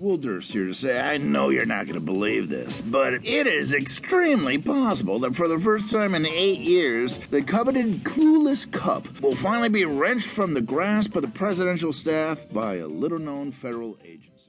Will Durst here to say, I know you're not going to believe this, but it is extremely possible that for the first time in eight years, the coveted clueless cup will finally be wrenched from the grasp of the presidential staff by a little known federal agency.